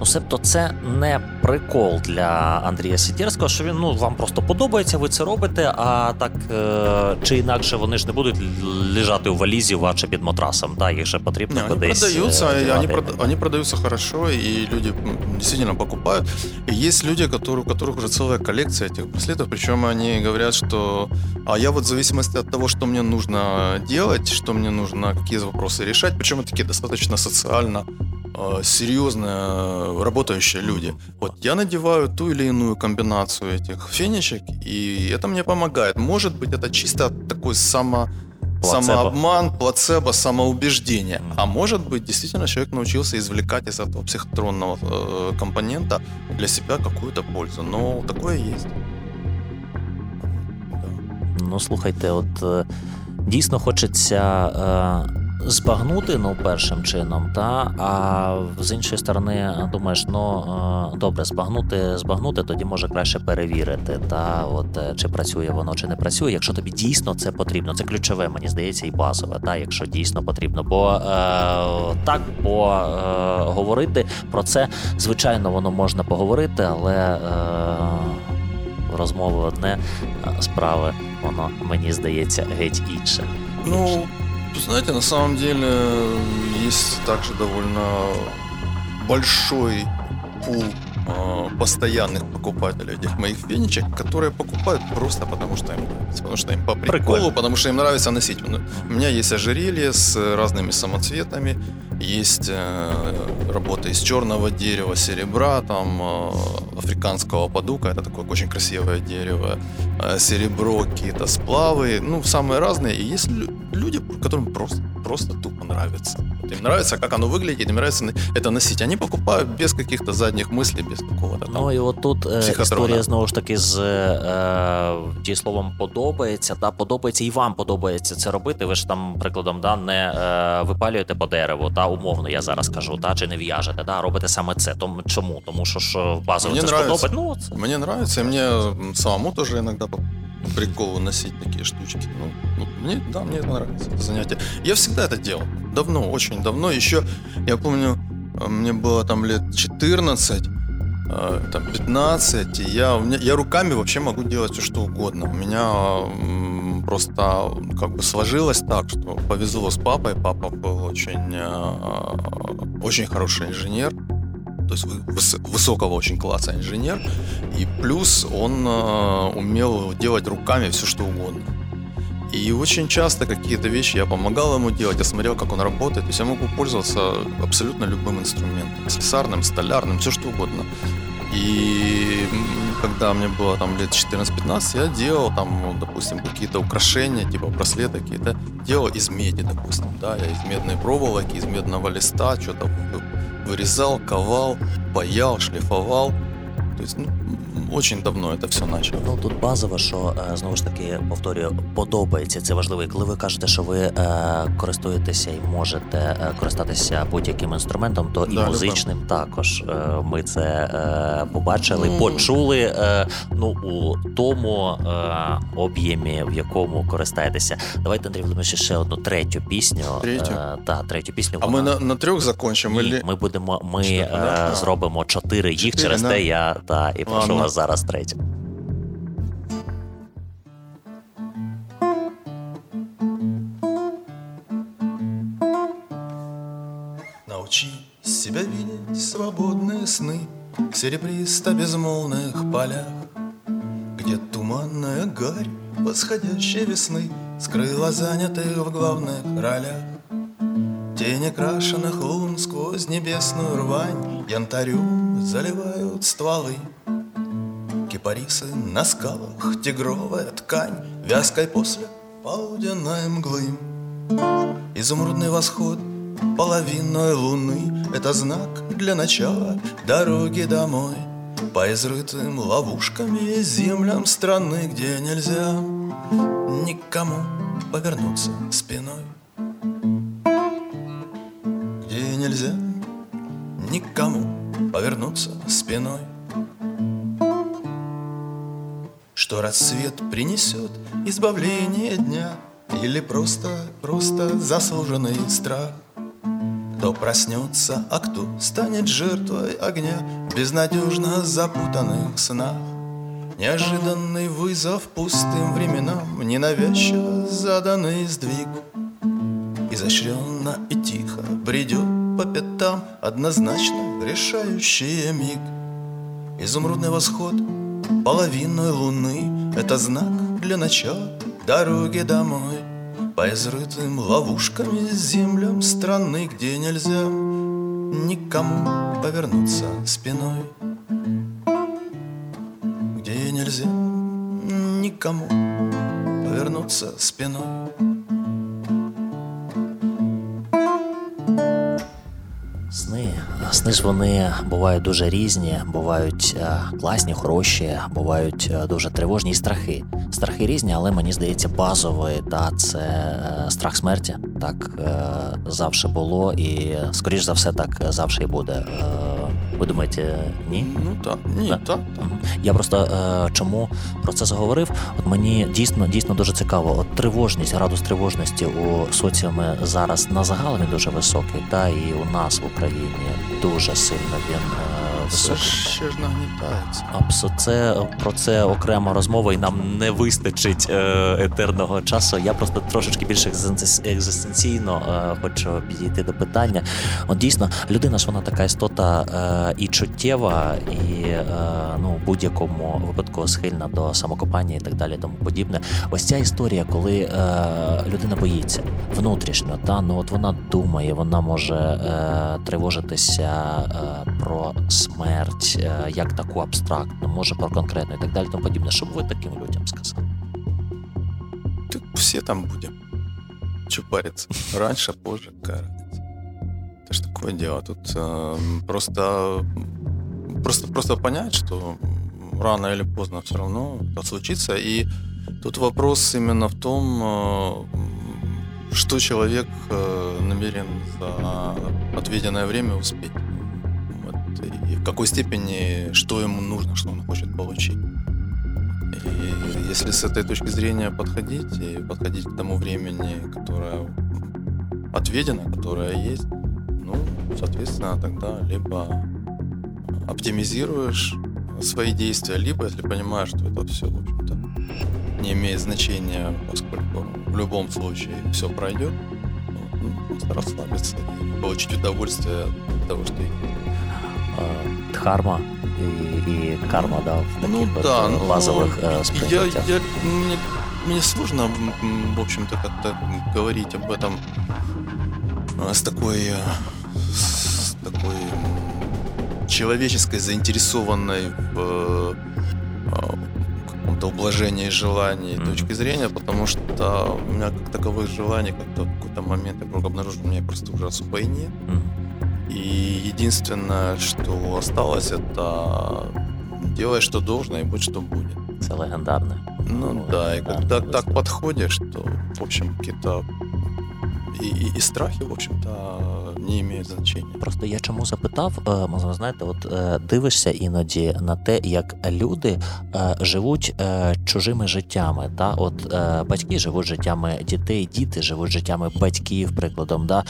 Ну, себто, це не прикол для Андрія Сідєрського, що він ну вам просто подобається, ви це робите. А так е, чи інакше вони ж не будуть лежати у валізі ваче під матрасом. Да, їх же потрібно не, кудись. Они продаются, э, они, прод, они продаются хорошо, и люди действительно покупают. И есть люди, которые, у которых уже целая коллекция этих браслетов, причем они говорят, что а я вот в зависимости от того, что мне нужно делать, что мне нужно, какие вопросы решать, причем это такие достаточно социально э, серьезные работающие люди. Вот я надеваю ту или иную комбинацию этих фенечек, и это мне помогает. Может быть, это чисто такой само Плацебо. самообман, плацебо, самоубеждение. А может быть, действительно человек научился извлекать из этого психотронного э, компонента для себя какую-то пользу. Но такое есть. Ну, слухайте, от дійсно хочеться. Збагнути ну першим чином, та а з іншої сторони, думаєш, ну е, добре, збагнути, збагнути, тоді може краще перевірити, та от е, чи працює воно, чи не працює. Якщо тобі дійсно це потрібно, це ключове, мені здається, і базове, та якщо дійсно потрібно. Бо е, так, бо е, говорити про це, звичайно, воно можна поговорити, але. Е, Розмови одне справи, воно мені здається геть інше. Ну знаете, на самом деле есть также довольно большой пул э, постоянных покупателей этих моих фенечек, которые покупают просто потому, что им нравится. Потому что им по приколу, Прикольно. потому что им нравится носить. У меня есть ожерелье с разными самоцветами, есть э, работы из черного дерева, серебра, там э, африканского падука, это такое очень красивое дерево, серебро, какие-то сплавы, ну, самые разные. И есть люди, которым просто, просто тупо нравится. Вот им нравится, как оно выглядит, им нравится это носить. Они покупают без каких-то задних мыслей, без такого-то там Ну і от тут історія знову ж таки з е, дієсловом подобається, та подобається і вам подобається це робити. Ви ж там, прикладом, да, не е, випалюєте по дереву, та умовно я зараз кажу, та чи не в'яжете, да, робите саме це. Тому чому? Тому що ж базово це ж подобається. Ну, це. Мені подобається, і мені самому теж іноді прикол носить такие штучки. Ну, мне, да, мне это нравится, это занятие. Я всегда это делал. Давно, очень давно. Еще, я помню, мне было там лет 14, э, там 15, и я, меня, я руками вообще могу делать все, что угодно. У меня просто как бы сложилось так, что повезло с папой. Папа был очень, э, очень хороший инженер то есть высокого очень класса инженер, и плюс он э, умел делать руками все что угодно. И очень часто какие-то вещи я помогал ему делать, я смотрел, как он работает. То есть я могу пользоваться абсолютно любым инструментом. Слесарным, столярным, все что угодно. И когда мне было там лет 14-15, я делал там, допустим, какие-то украшения, типа браслеты какие-то, делал из меди, допустим, да, я из медной проволоки, из медного листа, что-то вырезал, ковал, паял, шлифовал. То есть, ну, очень давно це все почало. Ну тут базово, що е, знову ж таки повторюю, подобається це важливо. І коли ви кажете, що ви е, користуєтеся і можете е, користатися будь-яким інструментом, то да, і музичним любим. також ми це побачили, ну... почули ну у тому об'ємі, в якому користаєтеся. Давайте Андрій Володимирович, ще одну третю пісню. Третю? та третю пісню. А вона... ми на, на трьох закончимо? Ні, Ми будемо, ми Чотири, зробимо чотири їх через те. Я та і прошу вас зараз третю. Научи себя видеть свободные сны В серебристо-безмолвных полях, Где туманная гарь восходящей весны Скрыла занятых в главных ролях. Тени крашеных лун сквозь небесную рвань Янтарю заливают стволы Кипарисы на скалах, тигровая ткань, Вязкой после полуденной мглы. Изумрудный восход половиной луны — Это знак для начала дороги домой По изрытым ловушками землям страны, Где нельзя никому повернуться спиной. Где нельзя никому повернуться спиной. Что рассвет принесет избавление дня Или просто, просто заслуженный страх? Кто проснется, а кто станет жертвой огня В безнадежно запутанных снах? Неожиданный вызов пустым временам Ненавязчиво заданный сдвиг. Изощренно и тихо бредет по пятам Однозначно решающий миг. Изумрудный восход половиной луны Это знак для начала дороги домой. По изрытым ловушками землям страны Где нельзя никому повернуться спиной. Где нельзя никому повернуться спиной Сни, ж вони бувають дуже різні, бувають е, класні, хороші, бувають е, дуже тривожні і страхи. Страхи різні, але мені здається, базовий та це е, страх смерті. Так завжди було, і скоріш за все, так завжди і буде. Ви думаєте, ні? Ну так, ні, Так. так. Я просто е, чому про це заговорив? От мені дійсно дійсно дуже цікаво. От тривожність, градус тривожності у соціумі зараз на загал він дуже високий, та і у нас в Україні дуже сильно він е, Це ще ж нагнітається. Абсо, це про це окрема розмова, і нам не вистачить е, етерного часу. Я просто трошечки більш екзистенці- екзистенційно е, хочу підійти до питання. От дійсно, людина ж вона така істота е, і чуттєва, і е, ну в будь-якому випадку схильна до самокопання і так далі, тому подібне. Ось ця історія, коли е, людина боїться внутрішньо, та ну от вона думає, вона може е, тривожитися про смерть, як таку абстрактну, може про конкретну і так далі, тому подібне. Що б ви таким людям сказали? Все там будем. Че париться? Раньше, позже, разница? Это ж такое дело. Тут э, просто, просто, просто понять, что рано или поздно все равно это случится. И тут вопрос именно в том, э, что человек э, намерен за отведенное время успеть. Вот, и в какой степени, что ему нужно, что он хочет получить. И если с этой точки зрения подходить и подходить к тому времени, которое отведено, которое есть, ну, соответственно, тогда либо оптимизируешь свои действия, либо, если понимаешь, что это все, в общем-то, не имеет значения, поскольку в любом случае все пройдет, ну, просто расслабиться и получить удовольствие от того, что. Е, Дхарма і, і карма, да, в таких Ну от, да, е, ну, лазових е, я, я, мне, мне сложно, в общем-то, как-то говорить об этом а, с такой, э, с такой человеческой заинтересованной в э, а, каком-то ублажении желаний Мгм. точки зрения, потому что у меня как таковых желаний как-то в какой-то момент я вдруг обнаружил, у меня просто уже особо и нет. Мгм. И единственное, что осталось, это делай, что должно, и будь, что будет. Це легендарне. Ну да, и когда так подходишь, то, в общем, какие-то и, и, и страхи, в общем-то, не имеют значения. Просто я чому запитав, е, можливо, знаєте, от е, дивишся іноді на те, як люди е, живуть чужими життями. Та? От батьки живуть життями дітей, діти живуть життями батьків, прикладом. Да?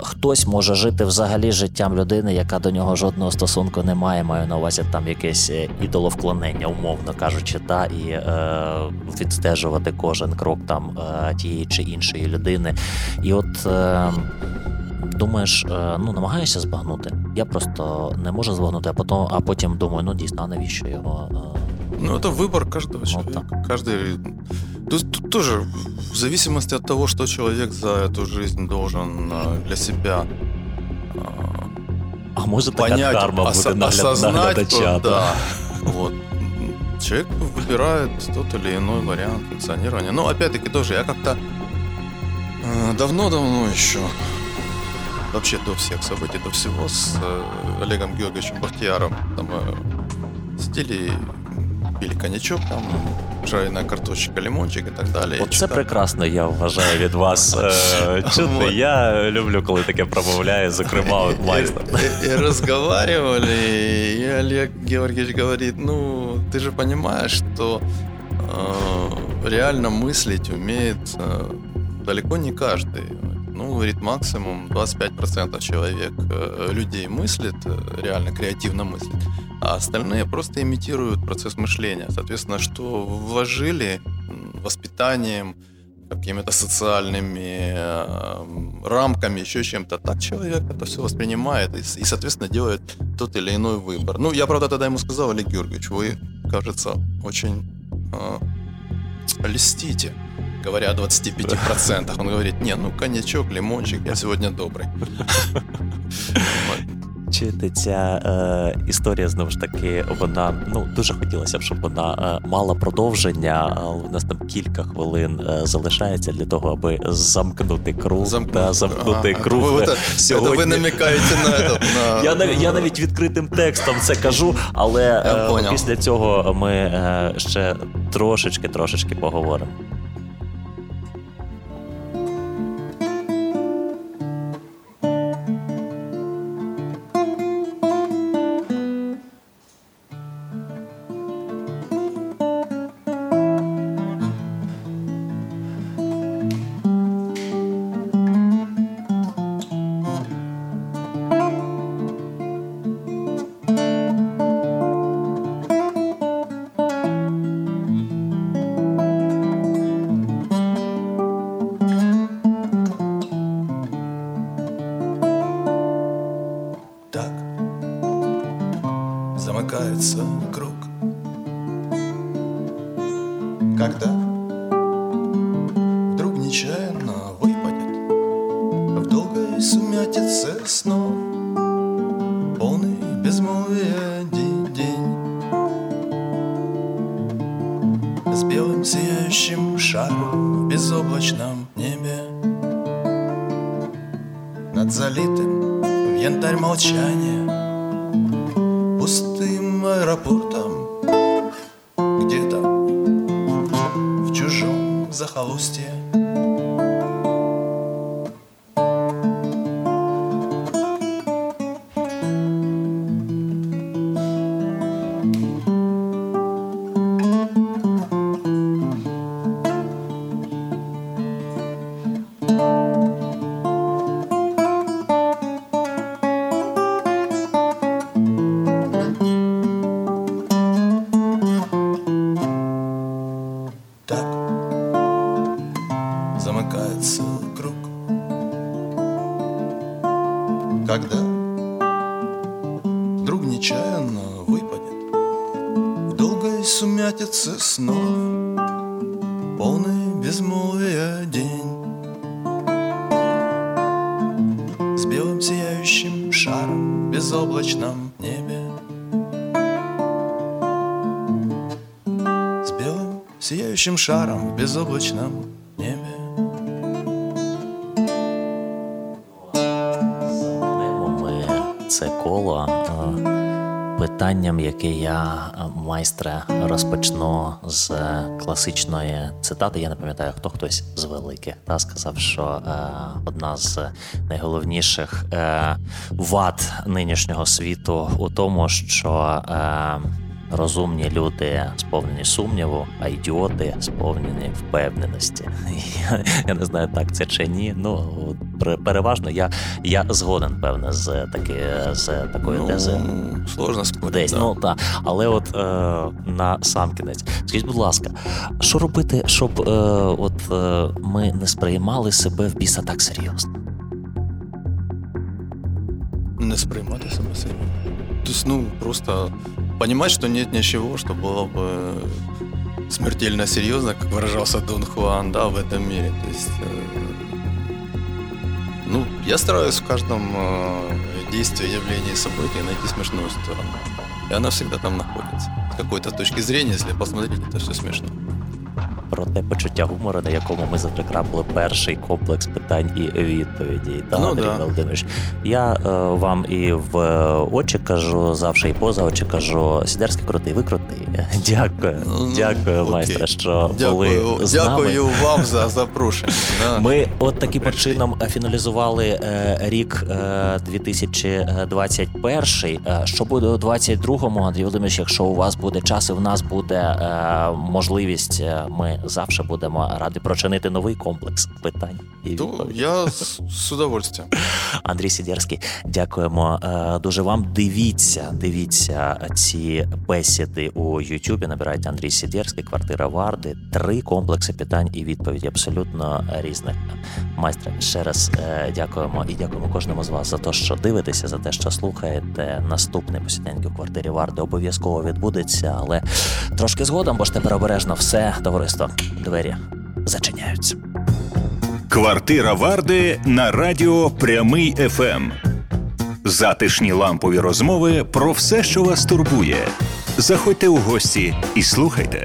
Хтось може жити взагалі життям людини, яка до нього жодного стосунку не має, маю на увазі там якесь ідоловклонення, умовно кажучи, та? і е, відстежувати кожен крок там тієї чи іншої людини. І от. Е, думаєш, е, ну намагаєшся збагнути. Я просто не можу збагнути, а потім, а потім думаю, ну дійсно, а навіщо його? е, Ну, это выбор каждого Ну, человека. Каждый... Тут, тут тоже в зависимости от того, что человек за эту жизнь должен а, для себя а, А може така понять, карма ос- буде нагляд, осознать, наглядача? то да. Вот. Человек выбирает тот или иной вариант функционирования. Но опять-таки тоже я как-то э, давно-давно еще, вообще до всех событий, до всего, с э, Олегом Георгиевичем Бахтияром там э, сидели, пили коньячок, там жареная картошечка, лимончик и так далее. И Оце прекрасно, я вважаю від вас чути. Вот. Я люблю, коли таке промовляє, зокрема, от майстер. И, и разговаривали, и Олег Георгиевич говорит, ну, ты же понимаешь, что э, реально мыслить умеет э, далеко не каждый. Ну, говорит, максимум 25% человек, э, людей мыслит, э, реально креативно мыслит, а остальные просто имитируют процесс мышления. Соответственно, что вложили воспитанием, какими-то социальными э, рамками, еще чем-то. Так человек это все воспринимает и, и, соответственно, делает тот или иной выбор. Ну, я, правда, тогда ему сказал, Олег Георгиевич, вы, кажется, очень э, льстите, говоря о 25%. Он говорит, не, ну, коньячок, лимончик, я сегодня добрый. Чити ця е, історія знову ж таки, вона ну дуже хотілося б, щоб вона е, мала продовження. але У нас там кілька хвилин е, залишається для того, аби замкнути круг Замкнути, та замкнути ага. круг. Ви, сьогодні. ви намікаєте на, на... Я навіть я навіть відкритим текстом це кажу, але е, після цього ми е, ще трошечки трошечки поговоримо. Безоблачном небе. Над залитым в янтарь молчания Пустым аэропортом Где-то в чужом захолустье сияющим шаром в безоблачном небе це коло е, питанням, яке я е, майстре розпочну з класичної цитати. Я не пам'ятаю, хто хтось з великих та сказав, що е, одна з найголовніших е, вад нинішнього світу у тому, що е, розумні люди сповнені сумніву, а ідіоти сповнені впевненості. Я, я не знаю, так це чи ні. Ну переважно я, я згоден, певне, з таки з такою Ну, тези. сложно Десь, да. ну так. Але от е, на сам кінець. Скажіть, будь ласка, що робити, щоб е, от е, ми не сприймали себе в біса так серйозно? Не сприймати себе серйозно. Тобто, ну, просто понимать, что нет ничего, что было бы смертельно серьезно, как выражался Дон Хуан, да, в этом мире. То есть, э, ну, я стараюсь в каждом э, действии, явлении, событии найти смешную сторону. И она всегда там находится. С какой-то точки зрения, если посмотреть, это все смешно. Про те почуття гумору, на якому ми затрикрапили перший комплекс питань і відповідей. Та, Ну, Андрій да. Володимирович. Я е, вам і в очі кажу, завжди і поза очі кажу, Сідерський крутий, ви крутий. Дякую, Ну, дякую, окей. майстре, що Дякую, були з нами. дякую вам за запрошення. Да. Ми от таким чином фіналізували е, рік е, 2021. Е, Що буде у 22-му, Андрій Володимирович, якщо у вас буде час і в нас буде е, можливість, е, ми завжди будемо раді прочинити новий комплекс питань. І То я з, з удовольствием. Андрій Сідєрський, дякуємо е, дуже вам. Дивіться, дивіться ці бесіди у Ютубі. Набирайте Андрій Сідєрський, квартира Варди. Три комплекси питань і відповіді абсолютно різних. Майстре, ще раз е, дякуємо і дякуємо кожному з вас за те, що дивитеся, за те, що слухаєте. Наступний посіденьки у квартирі Варди обов'язково відбудеться, але трошки згодом, бо ж тепер обережно все товариство. Двері зачиняються. Квартира Варди на радіо Прямий ФМ. Затишні лампові розмови про все, що вас турбує. Заходьте у гості і слухайте.